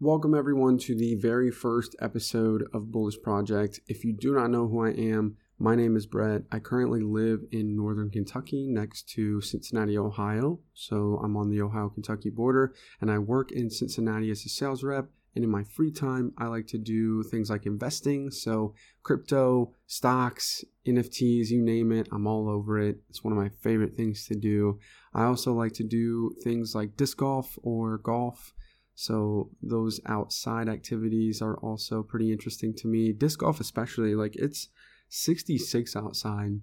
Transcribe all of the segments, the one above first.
Welcome, everyone, to the very first episode of Bullish Project. If you do not know who I am, my name is Brett. I currently live in northern Kentucky next to Cincinnati, Ohio. So I'm on the Ohio Kentucky border, and I work in Cincinnati as a sales rep. And in my free time, I like to do things like investing. So, crypto, stocks, NFTs, you name it, I'm all over it. It's one of my favorite things to do. I also like to do things like disc golf or golf. So those outside activities are also pretty interesting to me. Disc golf, especially, like it's 66 outside.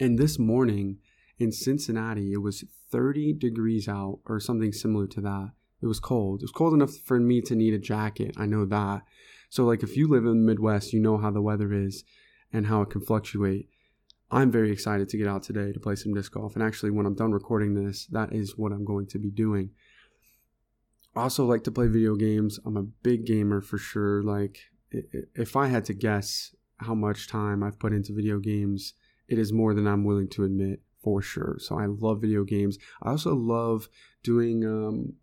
And this morning in Cincinnati, it was 30 degrees out or something similar to that. It was cold. It was cold enough for me to need a jacket. I know that. So, like, if you live in the Midwest, you know how the weather is and how it can fluctuate. I'm very excited to get out today to play some disc golf. And actually, when I'm done recording this, that is what I'm going to be doing also like to play video games. I'm a big gamer for sure. Like if I had to guess how much time I've put into video games, it is more than I'm willing to admit for sure. So I love video games. I also love doing um,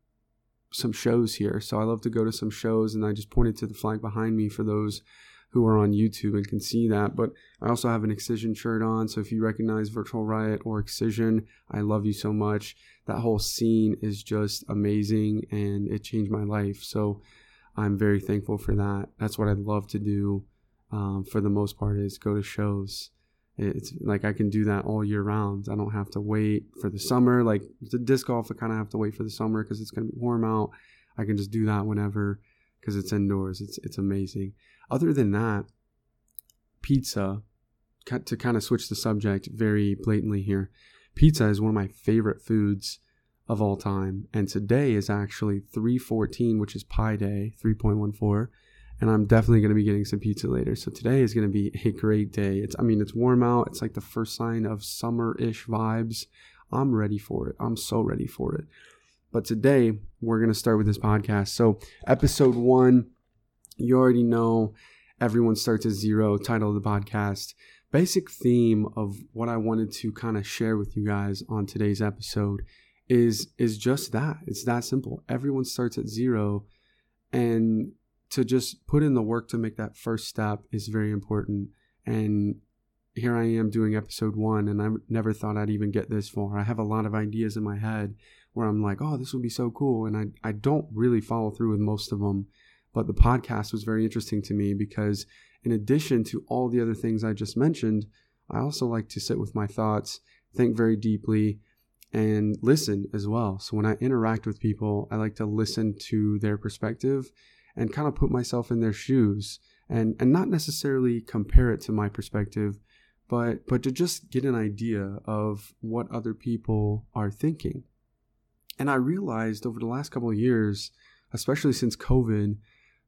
some shows here. So I love to go to some shows, and I just pointed to the flag behind me for those who are on YouTube and can see that. But I also have an Excision shirt on. So if you recognize Virtual Riot or Excision, I love you so much. That whole scene is just amazing and it changed my life. So I'm very thankful for that. That's what I love to do um, for the most part is go to shows. It's like I can do that all year round. I don't have to wait for the summer. Like the disc golf, I kind of have to wait for the summer because it's going to be warm out. I can just do that whenever because it's indoors. It's it's amazing. Other than that, pizza, to kind of switch the subject very blatantly here, pizza is one of my favorite foods of all time. And today is actually 314, which is Pi Day, 3.14. And I'm definitely going to be getting some pizza later. So today is going to be a great day. It's, I mean, it's warm out. It's like the first sign of summer ish vibes. I'm ready for it. I'm so ready for it. But today we're going to start with this podcast. So, episode one, you already know everyone starts at zero, title of the podcast. Basic theme of what I wanted to kind of share with you guys on today's episode is is just that. It's that simple. Everyone starts at zero and to just put in the work to make that first step is very important. And here I am doing episode one, and I never thought I'd even get this far. I have a lot of ideas in my head where I'm like, oh, this would be so cool. And I, I don't really follow through with most of them. But the podcast was very interesting to me because, in addition to all the other things I just mentioned, I also like to sit with my thoughts, think very deeply, and listen as well. So when I interact with people, I like to listen to their perspective and kind of put myself in their shoes and, and not necessarily compare it to my perspective, but but to just get an idea of what other people are thinking. And I realized over the last couple of years, especially since COVID,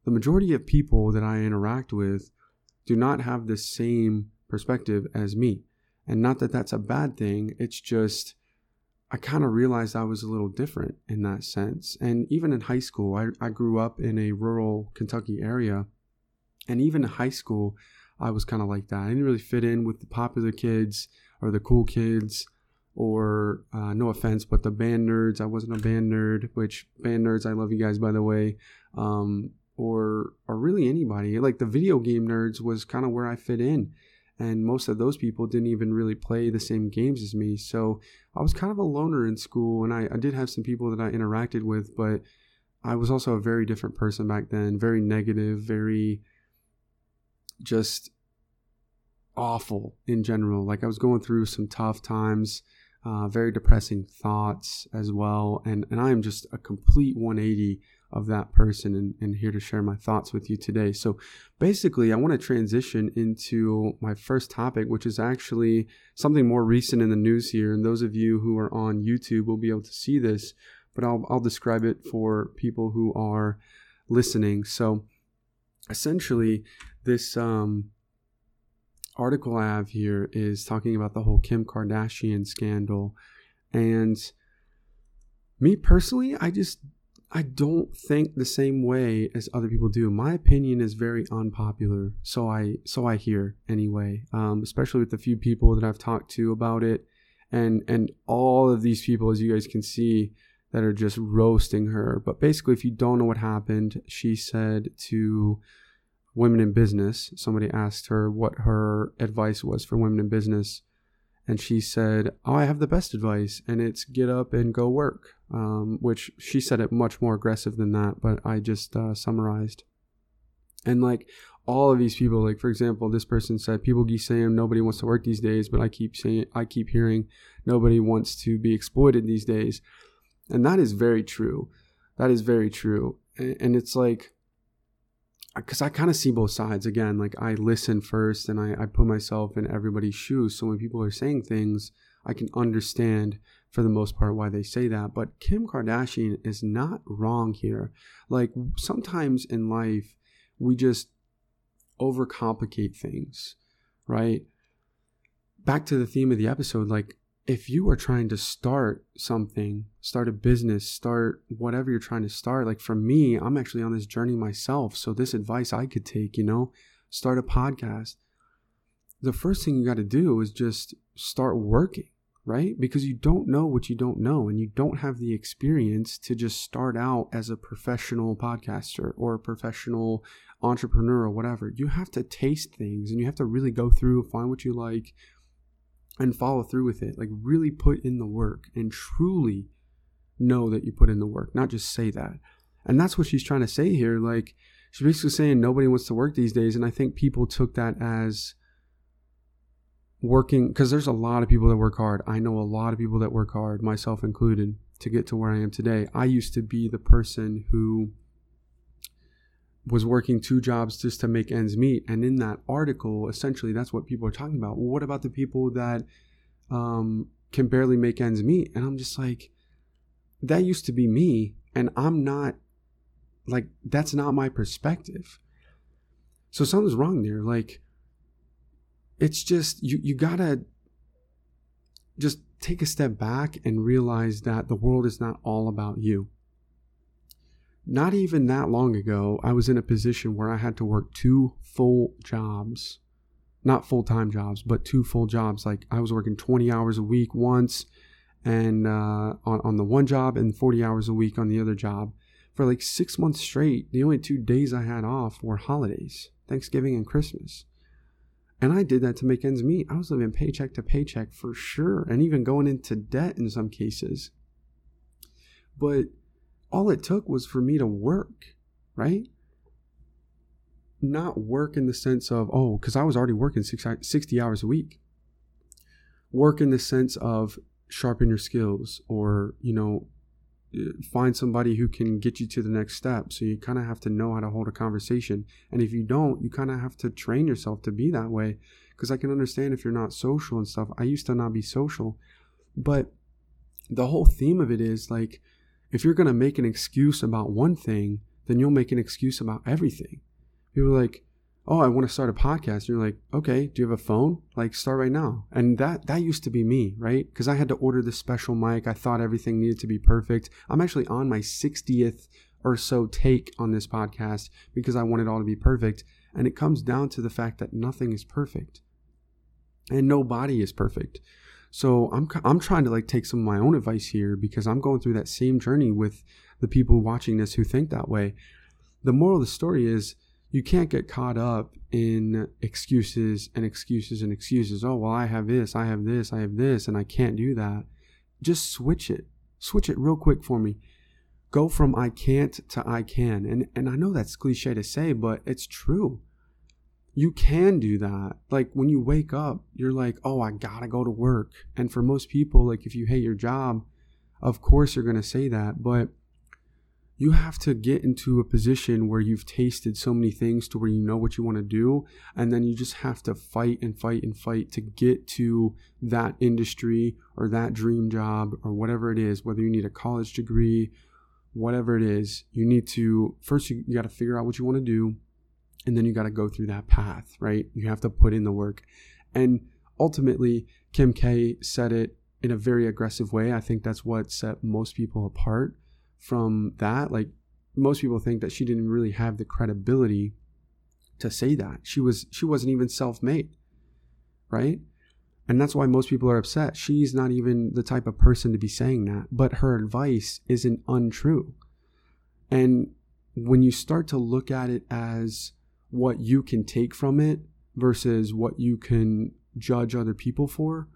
the majority of people that I interact with do not have the same perspective as me. And not that that's a bad thing, it's just I kind of realized I was a little different in that sense. And even in high school, I, I grew up in a rural Kentucky area. And even in high school, I was kind of like that. I didn't really fit in with the popular kids or the cool kids or uh, no offense, but the band nerds. I wasn't a band nerd, which band nerds, I love you guys, by the way. Um, or or really anybody. Like the video game nerds was kind of where I fit in. And most of those people didn't even really play the same games as me. So I was kind of a loner in school and I, I did have some people that I interacted with, but I was also a very different person back then, very negative, very just awful in general. Like I was going through some tough times, uh, very depressing thoughts as well. And, and I am just a complete 180 of that person and, and here to share my thoughts with you today. So basically, I want to transition into my first topic, which is actually something more recent in the news here. And those of you who are on YouTube will be able to see this, but I'll, I'll describe it for people who are listening. So essentially, this um, article I have here is talking about the whole Kim Kardashian scandal. And me personally, I just I don't think the same way as other people do. My opinion is very unpopular, so I so I hear anyway. Um, especially with the few people that I've talked to about it, and and all of these people, as you guys can see, that are just roasting her. But basically, if you don't know what happened, she said to women in business, somebody asked her what her advice was for women in business. And she said, Oh, I have the best advice, and it's get up and go work. Um, which she said it much more aggressive than that, but I just uh, summarized. And like all of these people, like for example, this person said, people keep saying nobody wants to work these days, but I keep saying, I keep hearing nobody wants to be exploited these days. And that is very true. That is very true. And it's like, because I kind of see both sides again. Like I listen first and I, I put myself in everybody's shoes. So when people are saying things, I can understand for the most part why they say that. But Kim Kardashian is not wrong here. Like sometimes in life, we just overcomplicate things, right? Back to the theme of the episode, like if you are trying to start something, start a business, start whatever you're trying to start, like for me, I'm actually on this journey myself. So, this advice I could take, you know, start a podcast. The first thing you got to do is just start working, right? Because you don't know what you don't know and you don't have the experience to just start out as a professional podcaster or a professional entrepreneur or whatever. You have to taste things and you have to really go through, find what you like, and follow through with it. Like really put in the work and truly know that you put in the work, not just say that. And that's what she's trying to say here. Like she's basically saying nobody wants to work these days. And I think people took that as working because there's a lot of people that work hard. I know a lot of people that work hard, myself included, to get to where I am today. I used to be the person who was working two jobs just to make ends meet. And in that article, essentially, that's what people are talking about. Well, what about the people that um, can barely make ends meet? And I'm just like, that used to be me. And I'm not, like, that's not my perspective. So something's wrong there. Like, it's just, you, you gotta just take a step back and realize that the world is not all about you not even that long ago, I was in a position where I had to work two full jobs. Not full time jobs, but two full jobs. Like I was working 20 hours a week once and uh, on, on the one job and 40 hours a week on the other job for like six months straight. The only two days I had off were holidays, Thanksgiving and Christmas. And I did that to make ends meet. I was living paycheck to paycheck for sure, and even going into debt in some cases. But all it took was for me to work, right? Not work in the sense of, oh, because I was already working 60 hours a week. Work in the sense of sharpen your skills or, you know, find somebody who can get you to the next step. So you kind of have to know how to hold a conversation. And if you don't, you kind of have to train yourself to be that way. Because I can understand if you're not social and stuff. I used to not be social. But the whole theme of it is like, if you're going to make an excuse about one thing, then you'll make an excuse about everything. People are like, oh, I want to start a podcast. And you're like, okay, do you have a phone? Like, start right now. And that that used to be me, right? Because I had to order this special mic. I thought everything needed to be perfect. I'm actually on my 60th or so take on this podcast because I want it all to be perfect. And it comes down to the fact that nothing is perfect. And nobody is perfect. So I'm I'm trying to like take some of my own advice here because I'm going through that same journey with the people watching this who think that way. The moral of the story is you can't get caught up in excuses and excuses and excuses. Oh, well, I have this, I have this, I have this, and I can't do that. Just switch it. Switch it real quick for me. Go from I can't to I can. And and I know that's cliche to say, but it's true you can do that. Like when you wake up, you're like, oh, I gotta go to work. And for most people, like if you hate your job, of course you're gonna say that. But you have to get into a position where you've tasted so many things to where you know what you want to do. And then you just have to fight and fight and fight to get to that industry or that dream job or whatever it is, whether you need a college degree, whatever it is, you need to first, you, you got to figure out what you want to do and then you got to go through that path, right? You have to put in the work. And ultimately, Kim K said it in a very aggressive way. I think that's what set most people apart from that. Like most people think that she didn't really have the credibility to say that. She was she wasn't even self-made. Right? And that's why most people are upset. She's not even the type of person to be saying that, but her advice isn't untrue. And when you start to look at it as what you can take from it versus what you can judge other people for,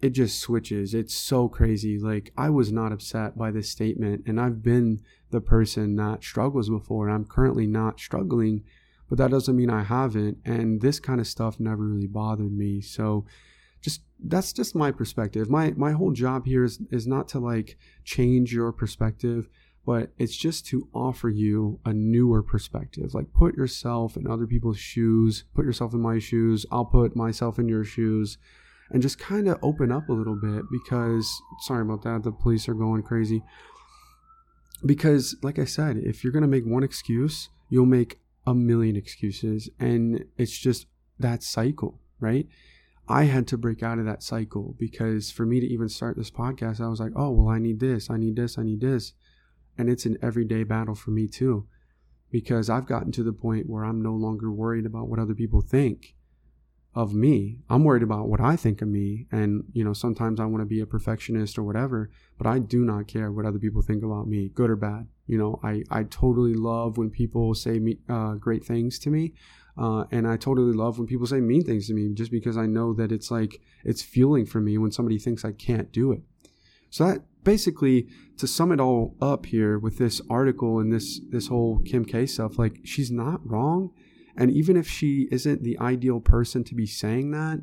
it just switches. It's so crazy. Like, I was not upset by this statement, and I've been the person that struggles before, and I'm currently not struggling, but that doesn't mean I haven't. And this kind of stuff never really bothered me. So, just that's just my perspective. My my whole job here is is not to like change your perspective but it's just to offer you a newer perspective. Like put yourself in other people's shoes, put yourself in my shoes, I'll put myself in your shoes, and just kind of open up a little bit because, sorry about that, the police are going crazy. Because, like I said, if you're going to make one excuse, you'll make a million excuses, and it's just that cycle, right? I had to break out of that cycle because for me to even start this podcast, I was like, oh, well, I need this, I need this, I need this and it's an everyday battle for me too, because I've gotten to the point where I'm no longer worried about what other people think of me. I'm worried about what I think of me. And, you know, sometimes I want to be a perfectionist or whatever, but I do not care what other people think about me, good or bad. You know, I, I totally love when people say me, uh, great things to me. Uh, and I totally love when people say mean things to me just because I know that it's like, it's fueling for me when somebody thinks I can't do it. So that basically to sum it all up here with this article and this this whole Kim K stuff, like she's not wrong. And even if she isn't the ideal person to be saying that,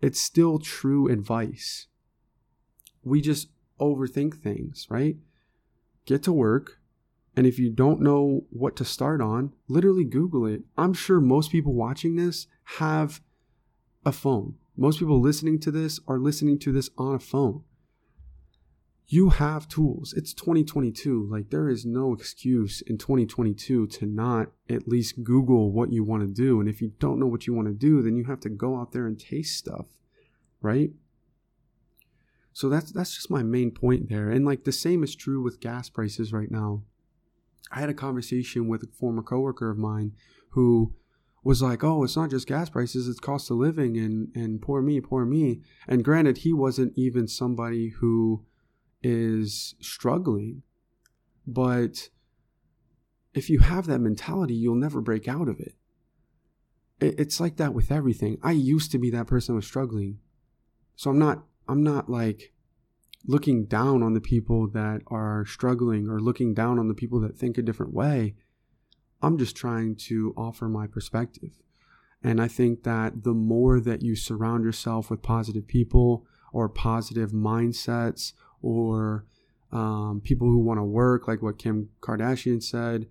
it's still true advice. We just overthink things, right? Get to work. And if you don't know what to start on, literally Google it. I'm sure most people watching this have a phone. Most people listening to this are listening to this on a phone you have tools. It's 2022. Like there is no excuse in 2022 to not at least Google what you want to do. And if you don't know what you want to do, then you have to go out there and taste stuff, right? So that's that's just my main point there. And like the same is true with gas prices right now. I had a conversation with a former coworker of mine who was like, "Oh, it's not just gas prices; it's cost of living, and and poor me, poor me." And granted, he wasn't even somebody who is struggling. But if you have that mentality, you'll never break out of it. It's like that with everything. I used to be that person who was struggling. So I'm not I'm not like looking down on the people that are struggling or looking down on the people that think a different way. I'm just trying to offer my perspective. And I think that the more that you surround yourself with positive people or positive mindsets or um, people who want to work, like what Kim Kardashian said,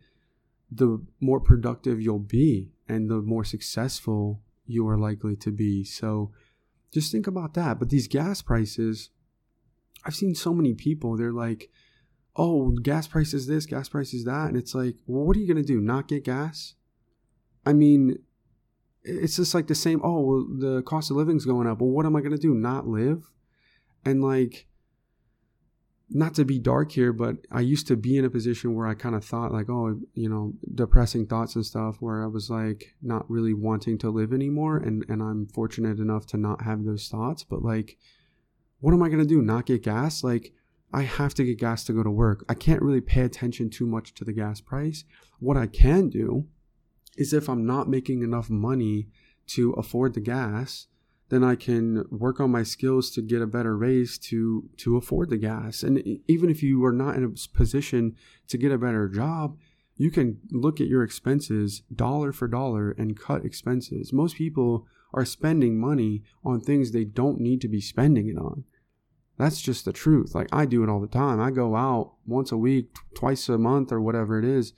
the more productive you'll be and the more successful you are likely to be. So just think about that. But these gas prices, I've seen so many people, they're like, oh, gas price is this, gas price is that. And it's like, well, what are you going to do? Not get gas? I mean, it's just like the same, oh, well, the cost of living's going up. Well, what am I going to do? Not live? And like, not to be dark here, but I used to be in a position where I kind of thought like, oh, you know, depressing thoughts and stuff where I was like not really wanting to live anymore. And, and I'm fortunate enough to not have those thoughts. But like, what am I going to do? Not get gas? Like, I have to get gas to go to work. I can't really pay attention too much to the gas price. What I can do is if I'm not making enough money to afford the gas, then I can work on my skills to get a better raise to to afford the gas. And even if you are not in a position to get a better job, you can look at your expenses dollar for dollar and cut expenses. Most people are spending money on things they don't need to be spending it on. That's just the truth. Like I do it all the time. I go out once a week, twice a month or whatever it is,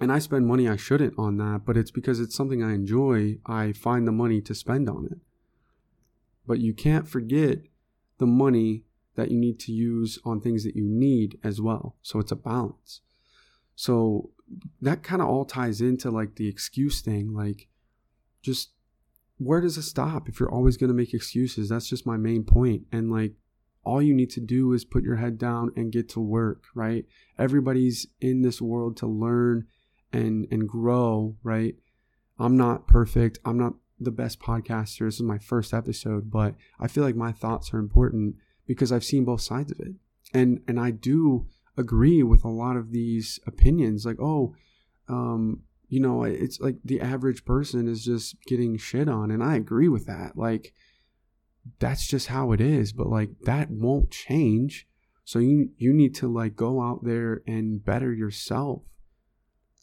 and I spend money I shouldn't on that, but it's because it's something I enjoy. I find the money to spend on it. But you can't forget the money that you need to use on things that you need as well. So it's a balance. So that kind of all ties into like the excuse thing. Like, just where does it stop if you're always going to make excuses? That's just my main point. And like, all you need to do is put your head down and get to work, right? Everybody's in this world to learn and and grow, right? I'm not perfect. I'm not the best podcaster. This is my first episode, but I feel like my thoughts are important because I've seen both sides of it. And and I do agree with a lot of these opinions like, "Oh, um, you know, it's like the average person is just getting shit on." And I agree with that. Like that's just how it is, but like that won't change. So you you need to like go out there and better yourself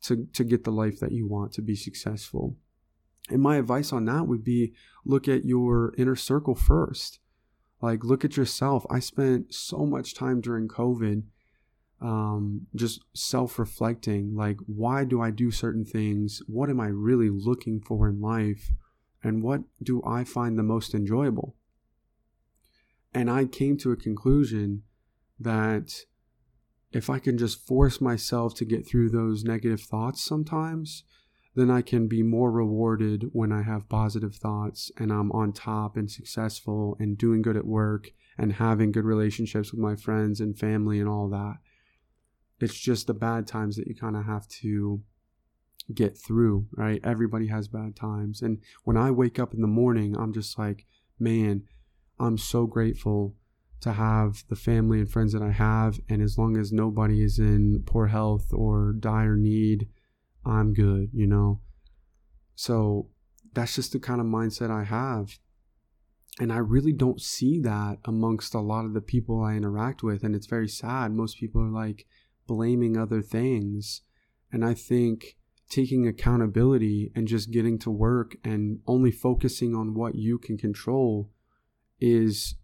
to to get the life that you want to be successful. And my advice on that would be look at your inner circle first. Like look at yourself. I spent so much time during COVID um, just self-reflecting like why do I do certain things? What am I really looking for in life? And what do I find the most enjoyable? And I came to a conclusion that if I can just force myself to get through those negative thoughts sometimes, then I can be more rewarded when I have positive thoughts and I'm on top and successful and doing good at work and having good relationships with my friends and family and all that. It's just the bad times that you kind of have to get through, right? Everybody has bad times. And when I wake up in the morning, I'm just like, man, I'm so grateful to have the family and friends that I have. And as long as nobody is in poor health or dire need, I'm good, you know? So that's just the kind of mindset I have. And I really don't see that amongst a lot of the people I interact with. And it's very sad. Most people are like blaming other things. And I think taking accountability and just getting to work and only focusing on what you can control is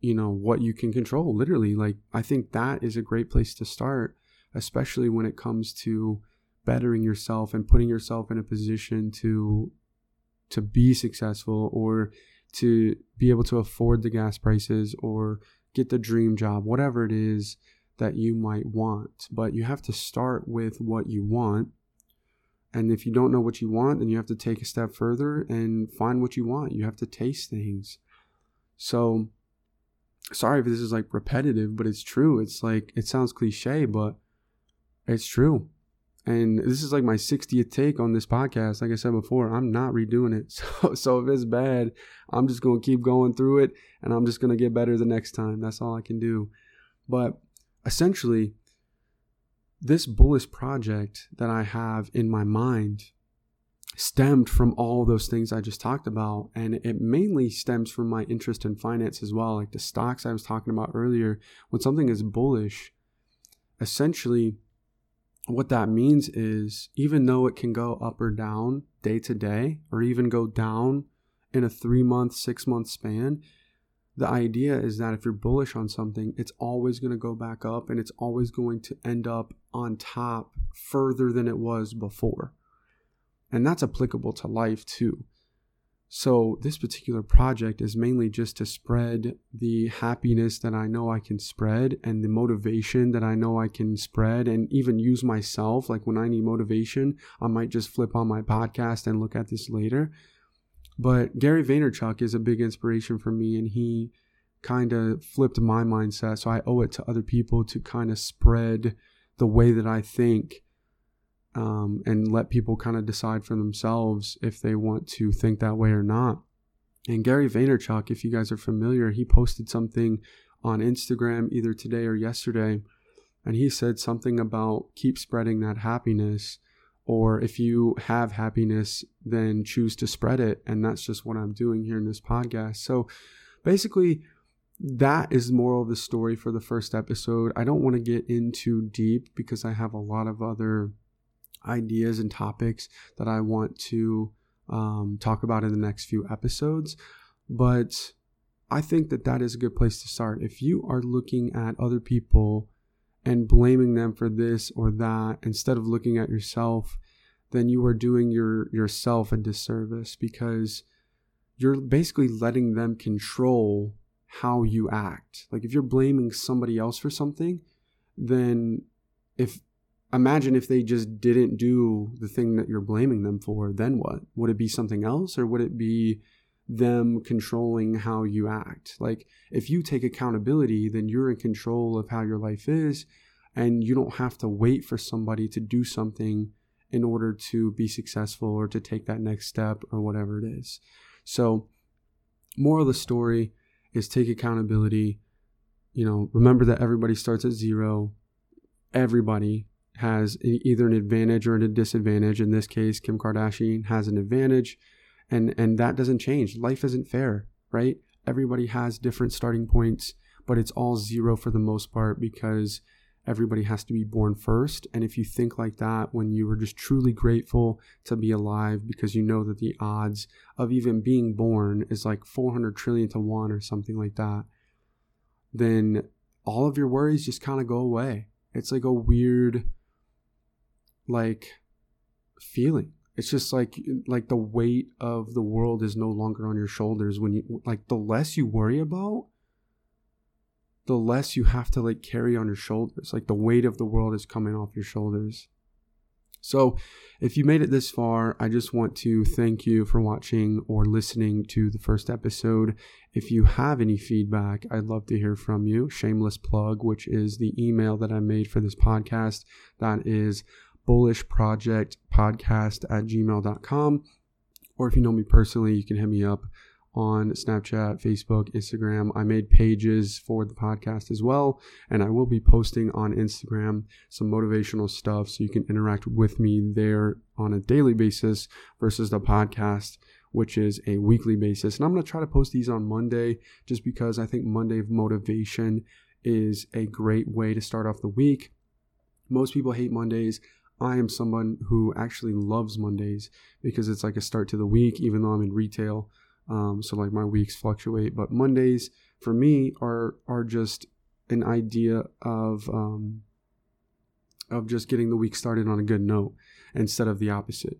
you know what you can control literally like i think that is a great place to start especially when it comes to bettering yourself and putting yourself in a position to to be successful or to be able to afford the gas prices or get the dream job whatever it is that you might want. But you have to start with what you want. And if you don't know what you want then you have to take a step further and find what you want. You have to taste things. So sorry if this is like repetitive, but it's true. It's like it sounds cliche, but it's true. And this is like my 60th take on this podcast. Like I said before, I'm not redoing it. So so if it's bad, I'm just going to keep going through it and I'm just going to get better the next time. That's all I can do. But essentially this bullish project that I have in my mind stemmed from all those things I just talked about. And it mainly stems from my interest in finance as well. Like the stocks I was talking about earlier, when something is bullish, essentially what that means is even though it can go up or down day to day, or even go down in a three month, six month span, the idea is that if you're bullish on something, it's always going to go back up and it's always going to end up on top further than it was before. And that's applicable to life too. So, this particular project is mainly just to spread the happiness that I know I can spread and the motivation that I know I can spread, and even use myself. Like when I need motivation, I might just flip on my podcast and look at this later. But Gary Vaynerchuk is a big inspiration for me, and he kind of flipped my mindset. So, I owe it to other people to kind of spread the way that I think um, and let people kind of decide for themselves if they want to think that way or not. And Gary Vaynerchuk, if you guys are familiar, he posted something on Instagram either today or yesterday, and he said something about keep spreading that happiness. Or if you have happiness, then choose to spread it. And that's just what I'm doing here in this podcast. So basically, that is moral of the story for the first episode. I don't want to get into deep because I have a lot of other ideas and topics that I want to um, talk about in the next few episodes. But I think that that is a good place to start. If you are looking at other people and blaming them for this or that instead of looking at yourself, then you are doing your yourself a disservice because you're basically letting them control how you act. Like if you're blaming somebody else for something, then if imagine if they just didn't do the thing that you're blaming them for, then what? Would it be something else or would it be them controlling how you act? Like, if you take accountability, then you're in control of how your life is, and you don't have to wait for somebody to do something in order to be successful or to take that next step or whatever it is. So, moral of the story is take accountability. You know, remember that everybody starts at zero. Everybody has either an advantage or a disadvantage. In this case, Kim Kardashian has an advantage, and and that doesn't change. Life isn't fair, right? Everybody has different starting points, but it's all zero for the most part because everybody has to be born first. And if you think like that, when you are just truly grateful to be alive because you know that the odds of even being born is like 400 trillion to one or something like that, then all of your worries just kind of go away. It's like a weird, like, feeling. It's just like like the weight of the world is no longer on your shoulders when you like the less you worry about the less you have to like carry on your shoulders. Like the weight of the world is coming off your shoulders. So, if you made it this far, I just want to thank you for watching or listening to the first episode. If you have any feedback, I'd love to hear from you. Shameless plug, which is the email that I made for this podcast. That is bullishprojectpodcast at gmail.com. Or if you know me personally, you can hit me up on Snapchat, Facebook, Instagram. I made pages for the podcast as well, and I will be posting on Instagram some motivational stuff so you can interact with me there on a daily basis versus the podcast, which is a weekly basis. And I'm going to try to post these on Monday just because I think Monday of motivation is a great way to start off the week. Most people hate Mondays. I am someone who actually loves Mondays because it's like a start to the week, even though I'm in retail. Um, so like my weeks fluctuate, but Mondays for me are are just an idea of um, of just getting the week started on a good note instead of the opposite.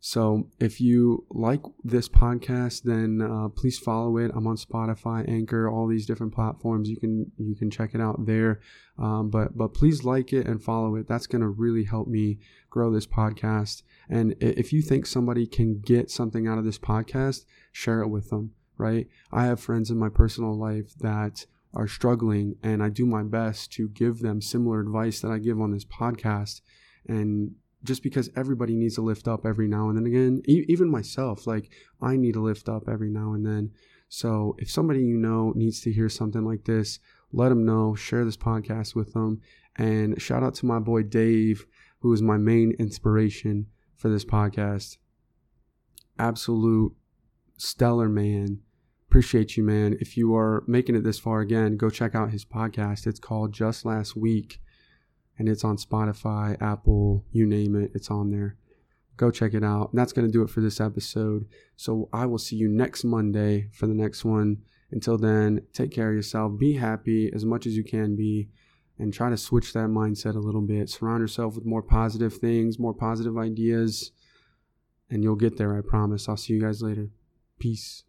So if you like this podcast, then uh, please follow it. I'm on Spotify, Anchor, all these different platforms. You can you can check it out there. Um, but but please like it and follow it. That's going to really help me grow this podcast. And if you think somebody can get something out of this podcast, share it with them. Right? I have friends in my personal life that are struggling, and I do my best to give them similar advice that I give on this podcast. And just because everybody needs to lift up every now and then again e- even myself like i need to lift up every now and then. So if somebody you know needs to hear something like this let them know share this podcast with them and shout out to my boy dave who is my main inspiration for this podcast. Absolute stellar man. Appreciate you man. If you are making it this far again go check out his podcast. It's called just last week and it's on Spotify, Apple, you name it, it's on there. Go check it out. That's going to do it for this episode. So I will see you next Monday for the next one. Until then, take care of yourself. Be happy as much as you can be and try to switch that mindset a little bit. Surround yourself with more positive things, more positive ideas, and you'll get there, I promise. I'll see you guys later. Peace.